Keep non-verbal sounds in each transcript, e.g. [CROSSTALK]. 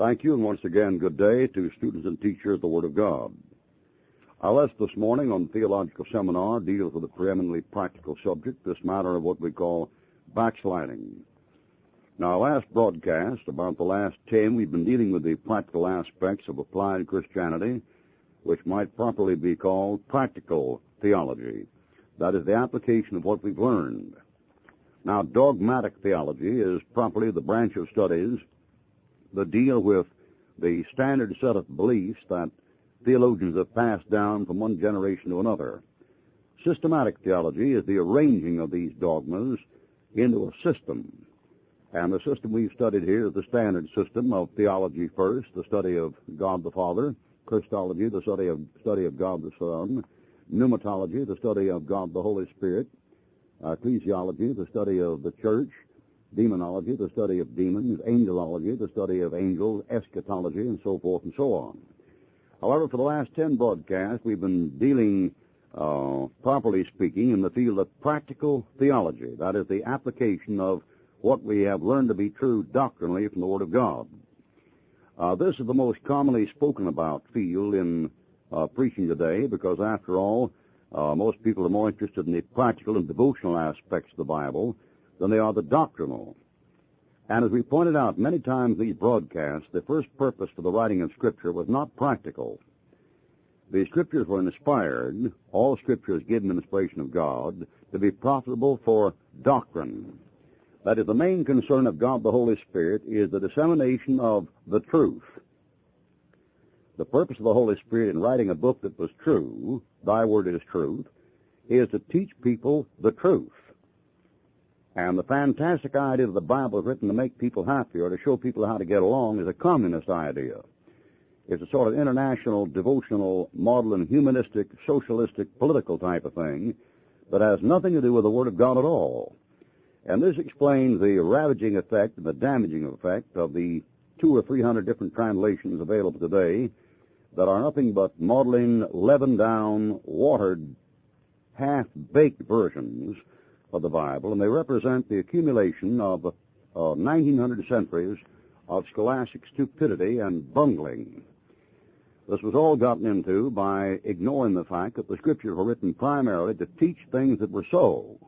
Thank you, and once again, good day to students and teachers of the Word of God. Our lesson this morning on Theological Seminar deals with a preeminently practical subject, this matter of what we call backsliding. Now, our last broadcast, about the last ten, we've been dealing with the practical aspects of applied Christianity, which might properly be called practical theology. That is the application of what we've learned. Now, dogmatic theology is properly the branch of studies that deal with the standard set of beliefs that theologians have passed down from one generation to another. Systematic theology is the arranging of these dogmas into a system. And the system we've studied here is the standard system of theology first, the study of God the Father, Christology, the study of study of God the Son, pneumatology, the study of God the Holy Spirit, ecclesiology, the study of the church, demonology, the study of demons, angelology, the study of angels, eschatology, and so forth and so on. However, for the last ten broadcasts, we've been dealing, uh, properly speaking, in the field of practical theology. That is the application of what we have learned to be true doctrinally from the Word of God. Uh, this is the most commonly spoken about field in uh, preaching today because, after all, uh, most people are more interested in the practical and devotional aspects of the Bible than they are the doctrinal. And as we pointed out many times in these broadcasts, the first purpose for the writing of Scripture was not practical. The Scriptures were inspired, all Scripture is given inspiration of God, to be profitable for doctrine. That is, the main concern of God the Holy Spirit is the dissemination of the truth. The purpose of the Holy Spirit in writing a book that was true, Thy Word is Truth, is to teach people the truth. And the fantastic idea that the Bible is written to make people happy or to show people how to get along is a communist idea. It's a sort of international, devotional, model and humanistic, socialistic, political type of thing that has nothing to do with the Word of God at all. And this explains the ravaging effect and the damaging effect of the two or three hundred different translations available today that are nothing but maudlin, leavened down, watered, half-baked versions of the Bible, and they represent the accumulation of uh, 1900 centuries of scholastic stupidity and bungling. This was all gotten into by ignoring the fact that the scriptures were written primarily to teach things that were so.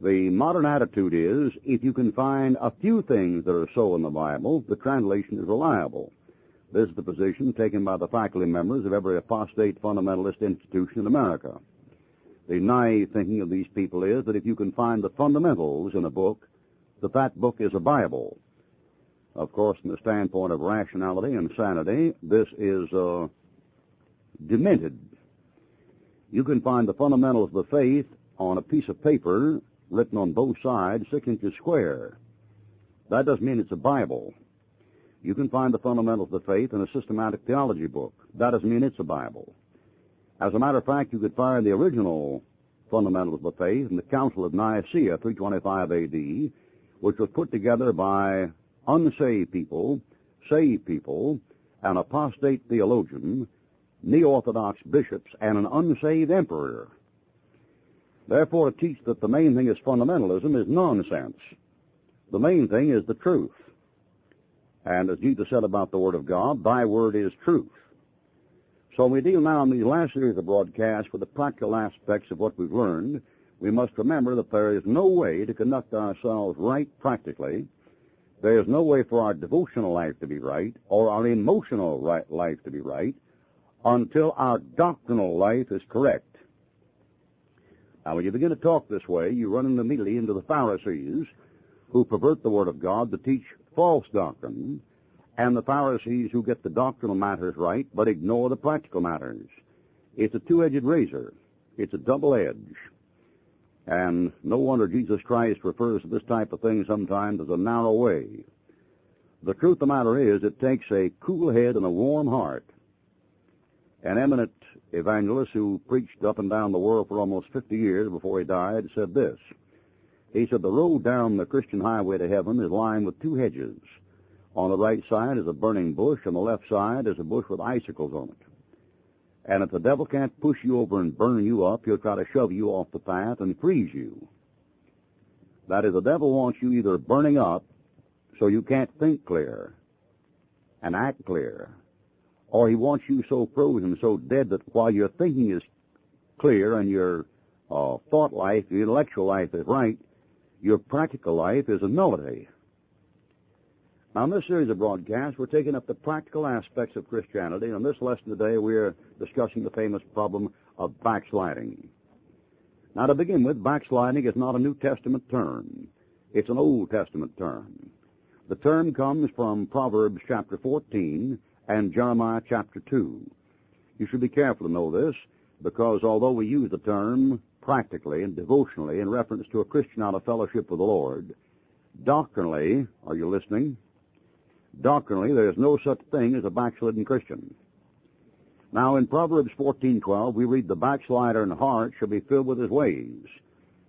The modern attitude is, if you can find a few things that are so in the Bible, the translation is reliable. This is the position taken by the faculty members of every apostate fundamentalist institution in America. The naive thinking of these people is that if you can find the fundamentals in a book, that that book is a Bible. Of course, from the standpoint of rationality and sanity, this is uh, demented. You can find the fundamentals of the faith on a piece of paper written on both sides, six inches square. That doesn't mean it's a Bible. You can find the fundamentals of the faith in a systematic theology book. That doesn't mean it's a Bible. As a matter of fact, you could find the original fundamentals of the faith in the Council of Nicaea, 325 AD, which was put together by unsaved people, saved people, an apostate theologian, neo-orthodox bishops, and an unsaved emperor. Therefore, to teach that the main thing is fundamentalism is nonsense. The main thing is the truth. And as Jesus said about the Word of God, Thy Word is truth. So we deal now in the last series of broadcasts with the practical aspects of what we've learned. We must remember that there is no way to conduct ourselves right practically. There is no way for our devotional life to be right or our emotional right life to be right until our doctrinal life is correct. Now, when you begin to talk this way, you run immediately into the Pharisees who pervert the Word of God to teach false doctrine and the Pharisees who get the doctrinal matters right but ignore the practical matters. It's a two-edged razor. It's a double edge. And no wonder Jesus Christ refers to this type of thing sometimes as a narrow way. The truth of the matter is, it takes a cool head and a warm heart. An eminent evangelist who preached up and down the world for almost 50 years before he died said this. He said, the road down the Christian highway to heaven is lined with two hedges. On the right side is a burning bush, on the left side is a bush with icicles on it. And if the devil can't push you over and burn you up, he'll try to shove you off the path and freeze you. That is, the devil wants you either burning up so you can't think clear, and act clear, or he wants you so frozen, so dead that while your thinking is clear and your uh, thought life, your intellectual life is right, your practical life is a nullity. Now, in this series of broadcasts, we're taking up the practical aspects of Christianity. And in this lesson today, we're discussing the famous problem of backsliding. Now, to begin with, backsliding is not a New Testament term. It's an Old Testament term. The term comes from Proverbs chapter 14 and Jeremiah chapter 2. You should be careful to know this because although we use the term practically and devotionally in reference to a Christian out of fellowship with the Lord, doctrinally, are you listening? Doctrinally, there is no such thing as a backslidden Christian. Now, in Proverbs 14:12, we read, "The backslider in heart shall be filled with his ways."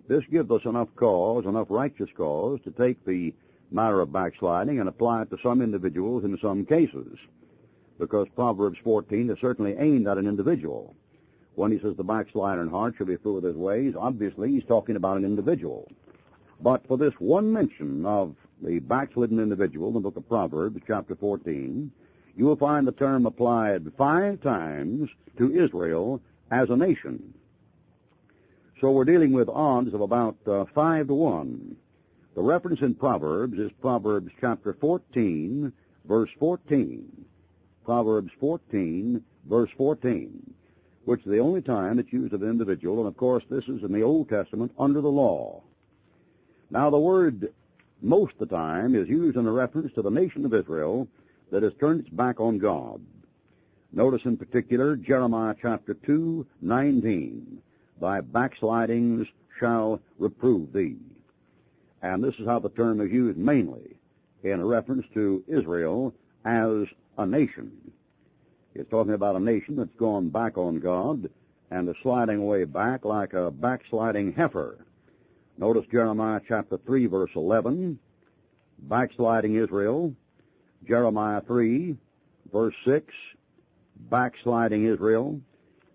This gives us enough cause, enough righteous cause, to take the matter of backsliding and apply it to some individuals in some cases. Because Proverbs 14 is certainly aimed at an individual. When he says the backslider in heart shall be filled with his ways, obviously he's talking about an individual. But for this one mention of the backslidden individual in the book of Proverbs, chapter 14, you will find the term applied five times to Israel as a nation. So we're dealing with odds of about uh, five to one. The reference in Proverbs is Proverbs chapter 14, verse 14. Proverbs 14, verse 14, which is the only time it's used of an individual, and of course this is in the Old Testament under the law. Now the word most of the time is used in a reference to the nation of Israel that has turned its back on God. Notice in particular Jeremiah chapter 2, 19. Thy backslidings shall reprove thee. And this is how the term is used mainly in a reference to Israel as a nation. It's talking about a nation that's gone back on God and is sliding away back like a backsliding heifer. Notice Jeremiah chapter 3 verse 11, backsliding Israel. Jeremiah 3 verse 6, backsliding Israel.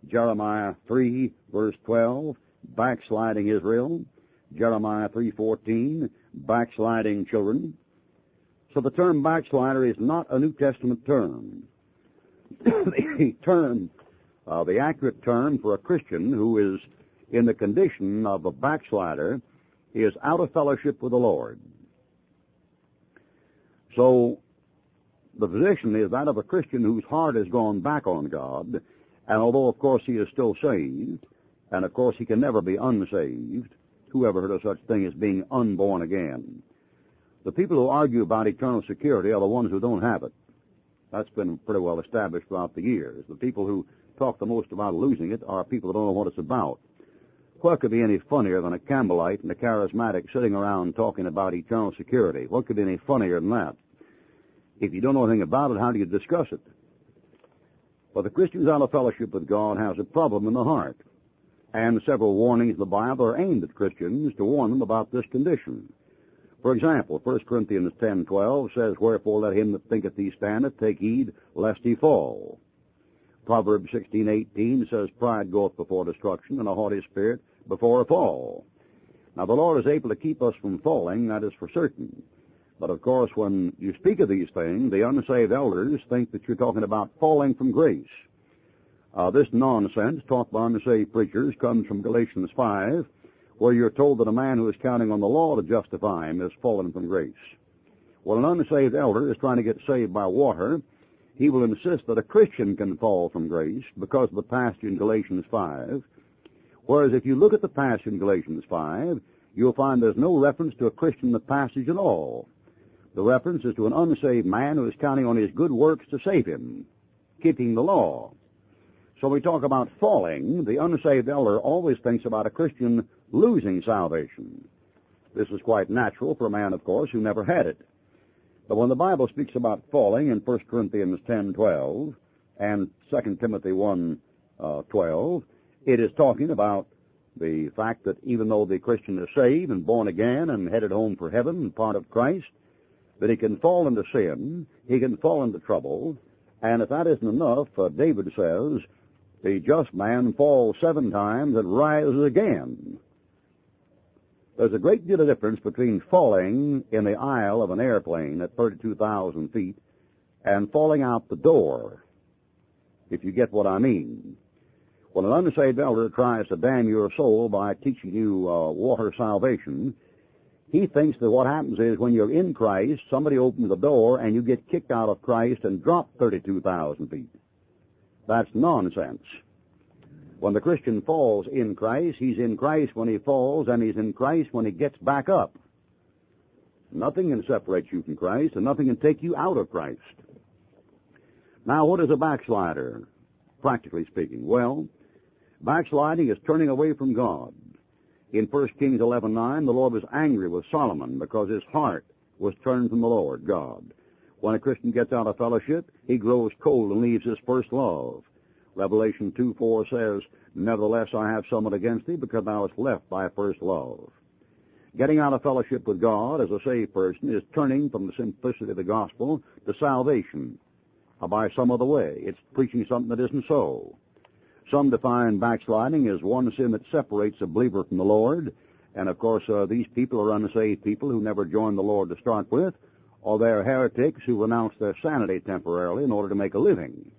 Jeremiah 3 verse 12, backsliding Israel. Jeremiah 3:14, backsliding children. So the term backslider is not a New Testament term. [COUGHS] the term, uh, the accurate term for a Christian who is in the condition of a backslider is out of fellowship with the Lord. So, the position is that of a Christian whose heart has gone back on God, and although of course he is still saved, and of course he can never be unsaved, who ever heard of such thing as being unborn again? The people who argue about eternal security are the ones who don't have it. That's been pretty well established throughout the years. The people who talk the most about losing it are people who don't know what it's about. What could be any funnier than a Campbellite and a charismatic sitting around talking about eternal security? What could be any funnier than that? If you don't know anything about it, how do you discuss it? Well, the Christian's out of fellowship with God has a problem in the heart. And several warnings in the Bible are aimed at Christians to warn them about this condition. For example, 1 Corinthians 10:12 says, Wherefore let him that thinketh he standeth take heed lest he fall. Proverbs 16:18 says, Pride goeth before destruction, and a haughty spirit before a fall. Now the Lord is able to keep us from falling, that is for certain. But of course, when you speak of these things, the unsaved elders think that you're talking about falling from grace. Uh, this nonsense taught by unsaved preachers comes from Galatians 5, where you're told that a man who is counting on the law to justify him has fallen from grace. Well, an unsaved elder is trying to get saved by water. He will insist that a Christian can fall from grace because of the passage in Galatians 5, Whereas if you look at the passage in Galatians 5, you'll find there's no reference to a Christian in the passage at all. The reference is to an unsaved man who is counting on his good works to save him, keeping the law. So we talk about falling. The unsaved elder always thinks about a Christian losing salvation. This is quite natural for a man, of course, who never had it. But when the Bible speaks about falling in 1 Corinthians 10:12 and 2 Timothy 1:12, uh, it is talking about the fact that even though the Christian is saved and born again and headed home for heaven and part of Christ, that he can fall into sin, he can fall into trouble, and if that isn't enough, uh, David says, the just man falls seven times and rises again. There's a great deal of difference between falling in the aisle of an airplane at 32,000 feet and falling out the door, if you get what I mean. When an unsaved elder tries to damn your soul by teaching you uh, water salvation, he thinks that what happens is when you're in Christ, somebody opens the door and you get kicked out of Christ and drop 32,000 feet. That's nonsense. When the Christian falls in Christ, he's in Christ when he falls and he's in Christ when he gets back up. Nothing can separate you from Christ and nothing can take you out of Christ. Now, what is a backslider, practically speaking? Well, backsliding is turning away from God. In 1 Kings 11:9, the Lord was angry with Solomon because his heart was turned from the Lord God. When a Christian gets out of fellowship, he grows cold and leaves his first love. Revelation 2:4 says, Nevertheless I have somewhat against thee, because thou hast left thy first love. Getting out of fellowship with God as a saved person is turning from the simplicity of the gospel to salvation by some other way. It's preaching something that isn't so. Some define backsliding as one sin that separates a believer from the Lord. And of course, uh, these people are unsaved people who never joined the Lord to start with, or they're heretics who renounce their sanity temporarily in order to make a living.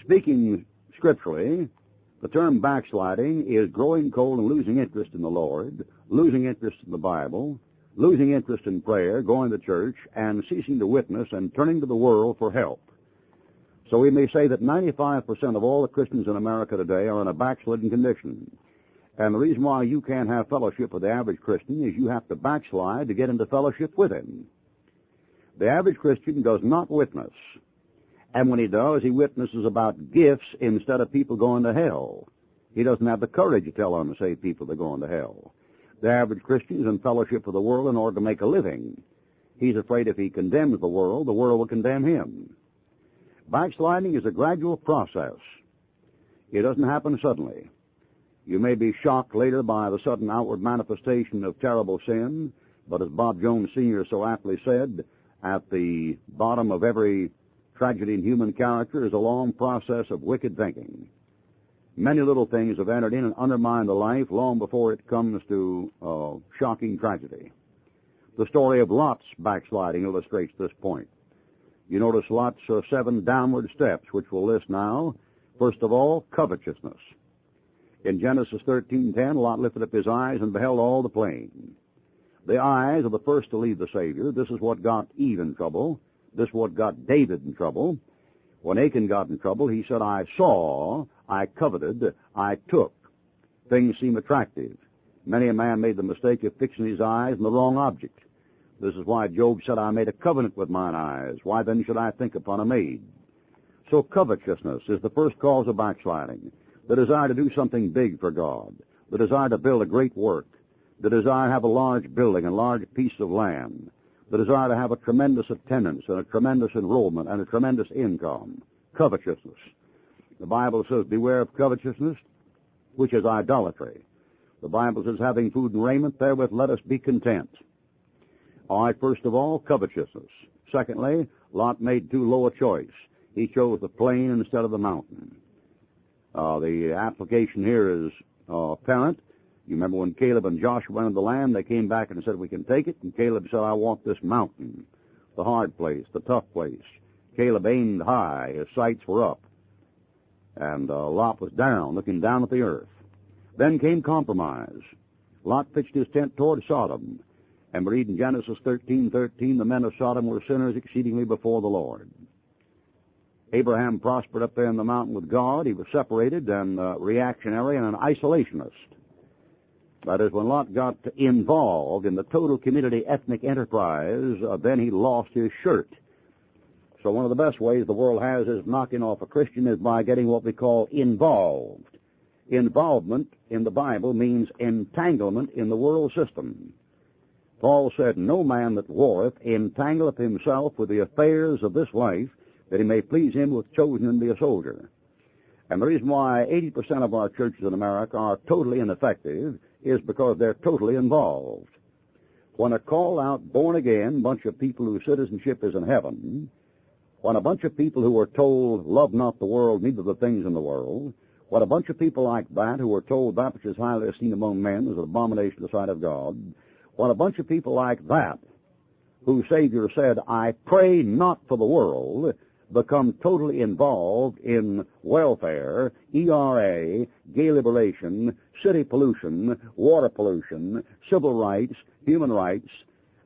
Speaking scripturally, the term backsliding is growing cold and losing interest in the Lord, losing interest in the Bible, losing interest in prayer, going to church, and ceasing to witness and turning to the world for help. So we may say that 95% of all the Christians in America today are in a backslidden condition. And the reason why you can't have fellowship with the average Christian is you have to backslide to get into fellowship with him. The average Christian does not witness. And when he does, he witnesses about gifts instead of people going to hell. He doesn't have the courage to tell unsaved people they're going to hell. The average Christian is in fellowship with the world in order to make a living. He's afraid if he condemns the world, the world will condemn him. Backsliding is a gradual process. It doesn't happen suddenly. You may be shocked later by the sudden outward manifestation of terrible sin, but as Bob Jones Sr. so aptly said, at the bottom of every tragedy in human character is a long process of wicked thinking. Many little things have entered in and undermined the life long before it comes to uh, shocking tragedy. The story of Lot's backsliding illustrates this point. You notice Lot's uh, seven downward steps, which we'll list now. First of all, covetousness. In Genesis 13:10, Lot lifted up his eyes and beheld all the plain. The eyes are the first to leave the Savior. This is what got Eve in trouble. This is what got David in trouble. When Achan got in trouble, he said, I saw, I coveted, I took. Things seem attractive. Many a man made the mistake of fixing his eyes on the wrong object. This is why Job said, I made a covenant with mine eyes. Why then should I think upon a maid? So covetousness is the first cause of backsliding. The desire to do something big for God. The desire to build a great work. The desire to have a large building and large piece of land. The desire to have a tremendous attendance and a tremendous enrollment and a tremendous income. Covetousness. The Bible says, beware of covetousness, which is idolatry. The Bible says, having food and raiment, therewith let us be content. Right, first of all, covetousness. Secondly, Lot made too low a choice. He chose the plain instead of the mountain. Uh, the application here is uh, apparent. You remember when Caleb and Joshua went into the land, they came back and said, we can take it. And Caleb said, I want this mountain, the hard place, the tough place. Caleb aimed high. His sights were up. And uh, Lot was down, looking down at the earth. Then came compromise. Lot pitched his tent toward Sodom. And read in Genesis 13, 13, the men of Sodom were sinners exceedingly before the Lord. Abraham prospered up there in the mountain with God. He was separated and uh, reactionary and an isolationist. That is, when Lot got involved in the total community ethnic enterprise, uh, then he lost his shirt. So one of the best ways the world has is knocking off a Christian is by getting what we call involved. Involvement in the Bible means entanglement in the world system. Paul said, No man that warreth entangleth himself with the affairs of this life, that he may please him who hath chosen him to be a soldier. And the reason why 80% of our churches in America are totally ineffective is because they're totally involved. When a call out, born again bunch of people whose citizenship is in heaven, when a bunch of people who are told, love not the world, neither the things in the world, when a bunch of people like that who are told that which is highly esteemed among men is an abomination to the sight of God, when a bunch of people like that whose Savior said, I pray not for the world, become totally involved in welfare, ERA, gay liberation, city pollution, water pollution, civil rights, human rights,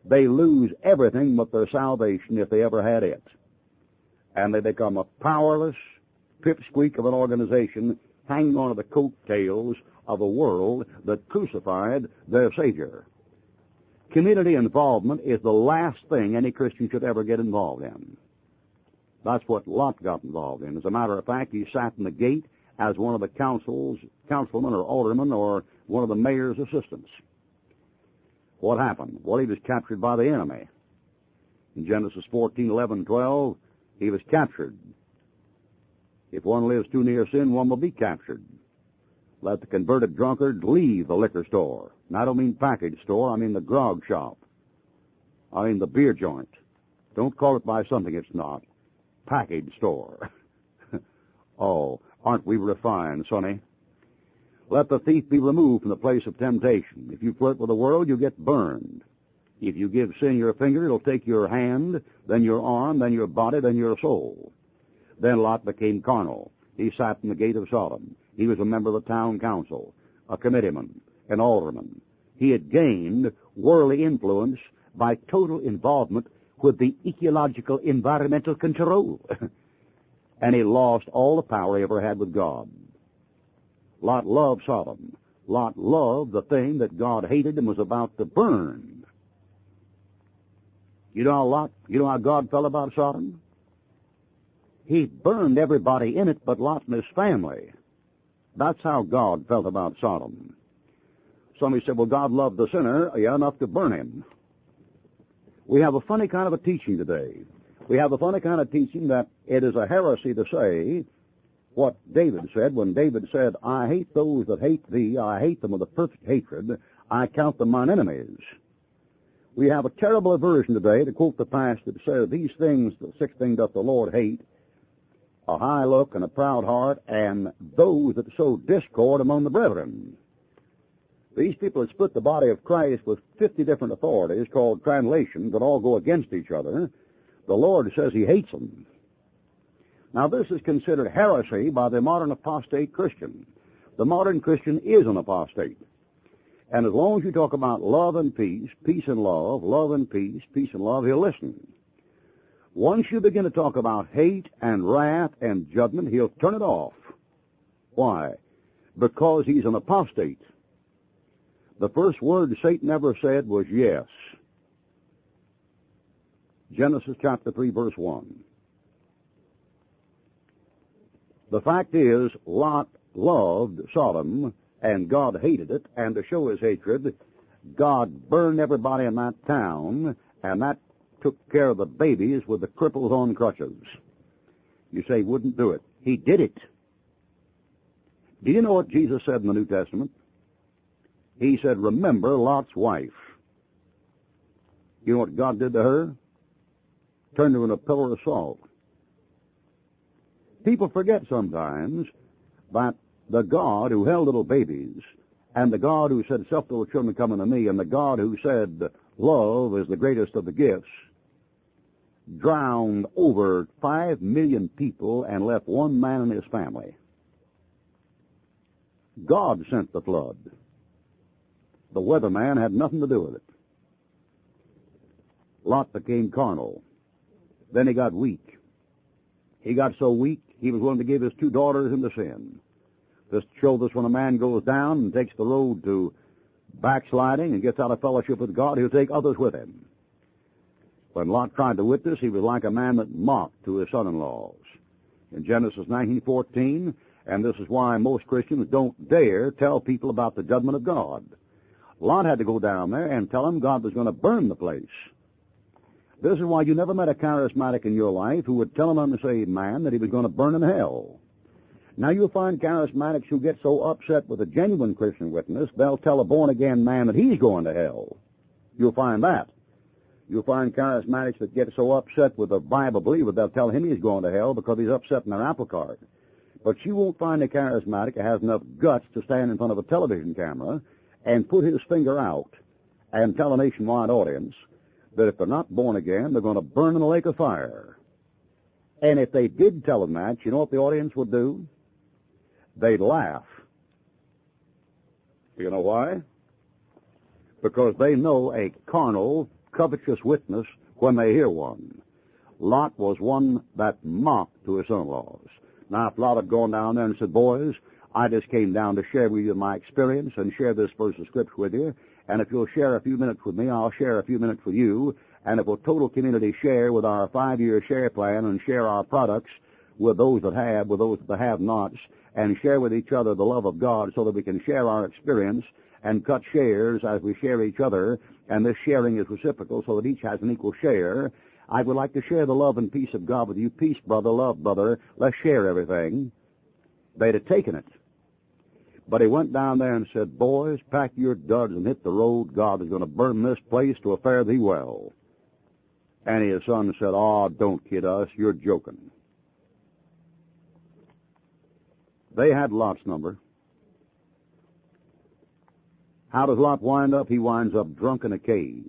they lose everything but their salvation if they ever had it. And they become a powerless pipsqueak of an organization hanging on to the coattails of a world that crucified their Savior. Community involvement is the last thing any Christian should ever get involved in. That's what Lot got involved in. As a matter of fact, he sat in the gate as one of the council's councilmen or aldermen or one of the mayor's assistants. What happened? Well, he was captured by the enemy. In Genesis 14, 11, 12, he was captured. If one lives too near sin, one will be captured. Let the converted drunkard leave the liquor store. And I don't mean package store, I mean the grog shop. I mean the beer joint. Don't call it by something it's not. Package store. [LAUGHS] oh, aren't we refined, Sonny? Let the thief be removed from the place of temptation. If you flirt with the world, you get burned. If you give sin your finger, it'll take your hand, then your arm, then your body, then your soul. Then Lot became carnal. He sat in the gate of Sodom. He was a member of the town council, a committeeman, an alderman. He had gained worldly influence by total involvement with the ecological environmental control. [LAUGHS] and he lost all the power he ever had with God. Lot loved Sodom. Lot loved the thing that God hated and was about to burn. You know how Lot, you know how God felt about Sodom? He burned everybody in it but Lot and his family. That's how God felt about Sodom. Somebody said, well, God loved the sinner, yeah, enough to burn him. We have a funny kind of a teaching today. We have a funny kind of teaching that it is a heresy to say what David said when David said, I hate those that hate thee, I hate them with a perfect hatred, I count them mine enemies. We have a terrible aversion today to quote the past that says, These things, the six things doth the Lord hate, a high look and a proud heart, and those that sow discord among the brethren. These people have split the body of Christ with 50 different authorities called translations that all go against each other. The Lord says He hates them. Now, this is considered heresy by the modern apostate Christian. The modern Christian is an apostate. And as long as you talk about love and peace, peace and love, love and peace, peace and love, he'll listen. Once you begin to talk about hate and wrath and judgment, he'll turn it off. Why? Because he's an apostate. The first word Satan ever said was yes. Genesis chapter 3 verse 1. The fact is, Lot loved Sodom, and God hated it, and to show his hatred, God burned everybody in that town, and that took care of the babies with the cripples on crutches. You say he wouldn't do it. He did it. Do you know what Jesus said in the New Testament? He said, remember Lot's wife. You know what God did to her? Turned her into a pillar of salt. People forget sometimes that the God who held little babies, and the God who said, Self little children come unto me, and the God who said, Love is the greatest of the gifts, drowned over five million people and left one man and his family. God sent the flood. The weatherman had nothing to do with it. Lot became carnal. Then he got weak. He got so weak he was willing to give his two daughters into sin. This showed us when a man goes down and takes the road to backsliding and gets out of fellowship with God, he'll take others with him. When Lot tried to witness, he was like a man that mocked to his son-in-laws. In Genesis 19:14, and this is why most Christians don't dare tell people about the judgment of God. Lot had to go down there and tell them God was going to burn the place. This is why you never met a charismatic in your life who would tell an unsaved man that he was going to burn in hell. Now you'll find charismatics who get so upset with a genuine Christian witness, they'll tell a born-again man that he's going to hell. You'll find that. You'll find charismatics that get so upset with a Bible believer, they'll tell him he's going to hell because he's upsetting their apple cart. But you won't find a charismatic that has enough guts to stand in front of a television camera and put his finger out and tell a nationwide audience that if they're not born again, they're going to burn in a lake of fire. And if they did tell them that, you know what the audience would do? They'd laugh. You know why? Because they know a carnal, covetous witness when they hear one. Lot was one that mocked to his son-in-laws. Now, if Lot had gone down there and said, boys, I just came down to share with you my experience and share this verse of scripture with you, and if you'll share a few minutes with me, I'll share a few minutes with you, and if we'll total community share with our five-year share plan and share our products with those that have, with those that have nots, and share with each other the love of God so that we can share our experience and cut shares as we share each other, and this sharing is reciprocal so that each has an equal share. I would like to share the love and peace of God with you. Peace, brother, love, brother. Let's share everything. They'd have taken it. But he went down there and said, Boys, pack your duds and hit the road. God is going to burn this place to a fare thee well. And his son said, Oh, don't kid us. You're joking. They had Lot's number. How does Lot wind up? He winds up drunk in a cave.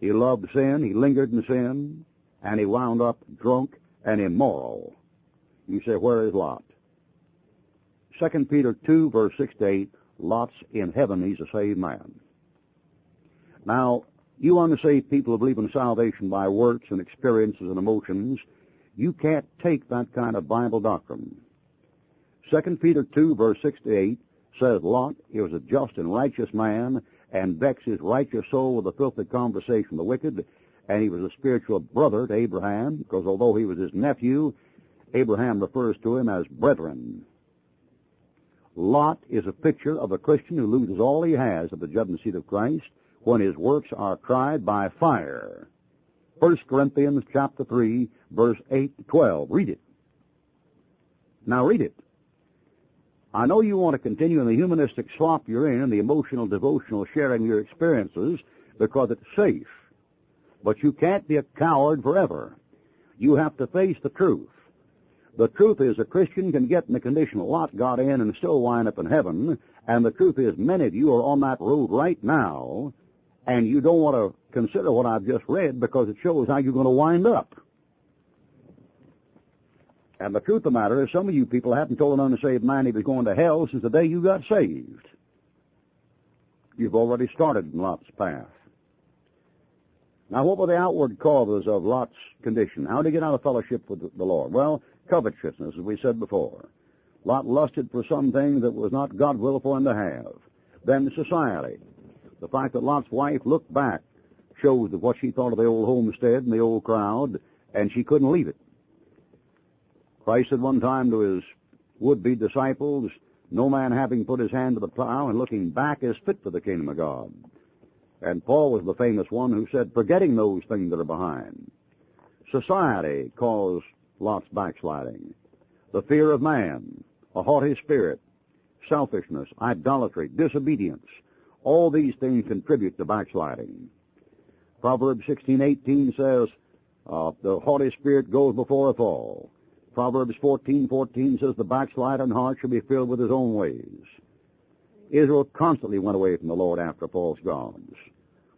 He loved sin, he lingered in sin, and he wound up drunk and immoral. You say, where is Lot? 2 Peter 2, verse 6 to 8, Lot's in heaven, he's a saved man. Now, you unsaved people who believe in salvation by works and experiences and emotions, you can't take that kind of Bible doctrine. 2 Peter 2, verse 6 to 8 says, Lot, he was a just and righteous man, and vexed his righteous soul with the filthy conversation of the wicked, and he was a spiritual brother to Abraham, because although he was his nephew, Abraham refers to him as brethren. Lot is a picture of a Christian who loses all he has at the judgment seat of Christ when his works are tried by fire. 1 Corinthians chapter 3, verse 8 to 12. Read it. Now read it. I know you want to continue in the humanistic slop you're in and the emotional, devotional sharing your experiences because it's safe. But you can't be a coward forever. You have to face the truth. The truth is a Christian can get in the condition Lot got in and still wind up in heaven, and the truth is many of you are on that road right now, and you don't want to consider what I've just read because it shows how you're going to wind up. And the truth of the matter is, some of you people haven't told an unsaved man he was going to hell since the day you got saved. You've already started in Lot's path. Now, what were the outward causes of Lot's condition? How did he get out of fellowship with the Lord? Well, covetousness, as we said before. Lot lusted for something that was not God's will for him to have. Then society. The fact that Lot's wife looked back shows that what she thought of the old homestead and the old crowd, and she couldn't leave it. Christ said one time to his would-be disciples, no man having put his hand to the plow and looking back is fit for the kingdom of God. And Paul was the famous one who said, forgetting those things that are behind. Society caused Lot's backsliding. The fear of man, a haughty spirit, selfishness, idolatry, disobedience, all these things contribute to backsliding. Proverbs 16:18 says, uh, "The haughty spirit goes before a fall." Proverbs 14:14 says, "The backslider in heart shall be filled with his own ways." Israel constantly went away from the Lord after false gods.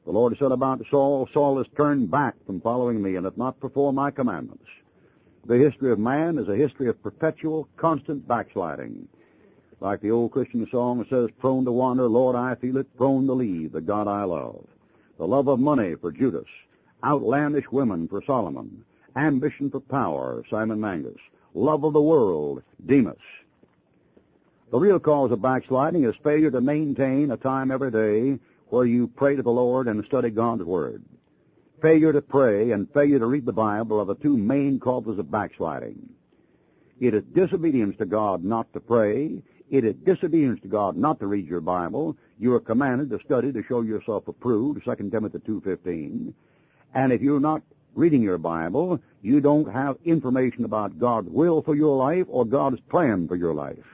The Lord said about Saul, Saul has turned back from following me and hath not performed my commandments. The history of man is a history of perpetual, constant backsliding. Like the old Christian song says, prone to wander, Lord, I feel it, prone to leave the God I love. The love of money for Judas, outlandish women for Solomon, ambition for power, Simon Magus, love of the world, Demas. The real cause of backsliding is failure to maintain a time every day where you pray to the Lord and study God's Word. Failure to pray and failure to read the Bible are the two main causes of backsliding. It is disobedience to God not to pray. It is disobedience to God not to read your Bible. You are commanded to study to show yourself approved, 2 Timothy 2.15. And if you're not reading your Bible, you don't have information about God's will for your life or God's plan for your life.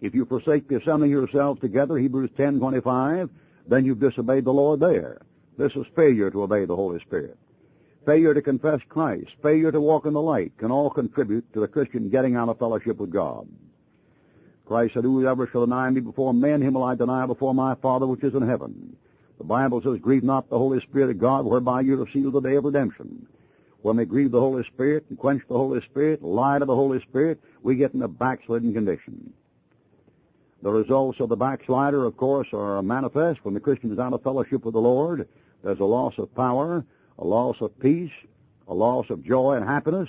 If you forsake the assembling yourselves together, Hebrews 10:25, then you've disobeyed the Lord there. This is failure to obey the Holy Spirit. Failure to confess Christ, failure to walk in the light can all contribute to the Christian getting out of fellowship with God. Christ said, Whoever shall deny me before men, him will I deny before my Father which is in heaven. The Bible says, grieve not the Holy Spirit of God, whereby you are sealed the day of redemption. When we grieve the Holy Spirit and quench the Holy Spirit, lie to the Holy Spirit, we get in a backslidden condition. The results of the backslider, of course, are manifest when the Christian is out of fellowship with the Lord. There's a loss of power, a loss of peace, a loss of joy and happiness,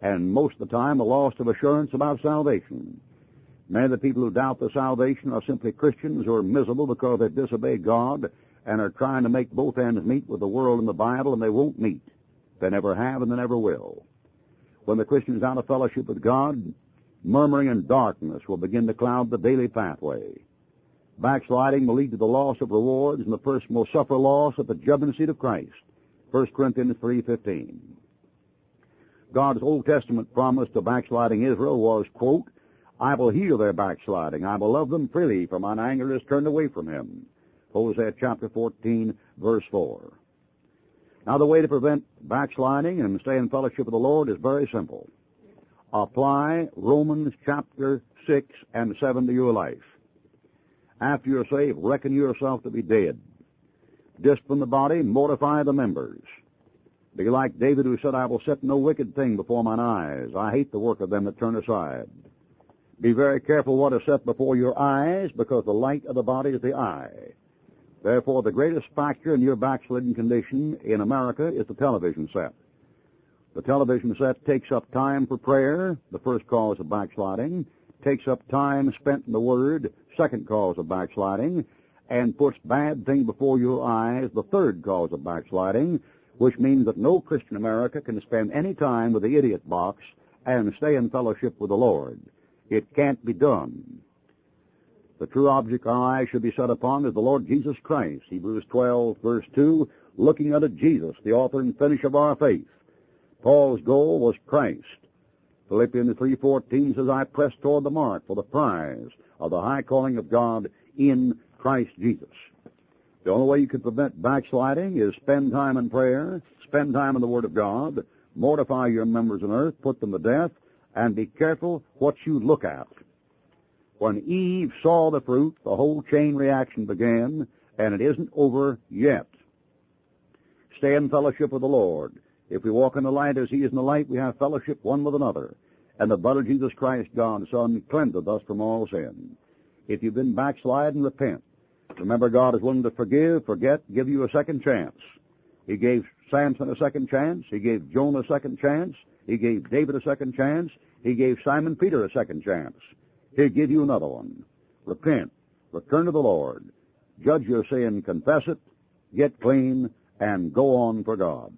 and most of the time a loss of assurance about salvation. Many of the people who doubt the salvation are simply Christians who are miserable because they've disobeyed God and are trying to make both ends meet with the world and the Bible, and they won't meet. They never have and they never will. When the Christian is out of fellowship with God, murmuring and darkness will begin to cloud the daily pathway. Backsliding will lead to the loss of rewards, and the person will suffer loss at the judgment seat of Christ. 1 Corinthians 3.15 God's Old Testament promise to backsliding Israel was, quote, I will heal their backsliding. I will love them freely, for mine anger is turned away from him. Hosea chapter 14, verse 4. Now, the way to prevent backsliding and stay in fellowship with the Lord is very simple. Apply Romans chapter 6 and 7 to your life. After you're saved, reckon yourself to be dead. Discipline the body, mortify the members. Be like David who said, I will set no wicked thing before mine eyes. I hate the work of them that turn aside. Be very careful what is set before your eyes, because the light of the body is the eye. Therefore, the greatest factor in your backslidden condition in America is the television set. The television set takes up time for prayer, the first cause of backsliding, takes up time spent in the Word, second cause of backsliding, and puts bad things before your eyes, the third cause of backsliding, which means that no Christian America can spend any time with the idiot box and stay in fellowship with the Lord. It can't be done. The true object our eyes should be set upon is the Lord Jesus Christ. Hebrews 12, verse 2, looking unto Jesus, the author and finisher of our faith. Paul's goal was Christ. Philippians 3.14 says, I press toward the mark for the prize of the high calling of God in Christ Jesus. The only way you can prevent backsliding is spend time in prayer, spend time in the Word of God, mortify your members on earth, put them to death, and be careful what you look at. When Eve saw the fruit, the whole chain reaction began, and it isn't over yet. Stay in fellowship with the Lord. If we walk in the light as He is in the light, we have fellowship one with another. And the blood of Jesus Christ, God's Son, cleanseth us from all sin. If you've been backsliding, repent. Remember, God is willing to forgive, forget, give you a second chance. He gave Samson a second chance. He gave Jonah a second chance. He gave David a second chance. He gave Simon Peter a second chance. He'll give you another one. Repent. Return to the Lord. Judge your sin, confess it, get clean, and go on for God.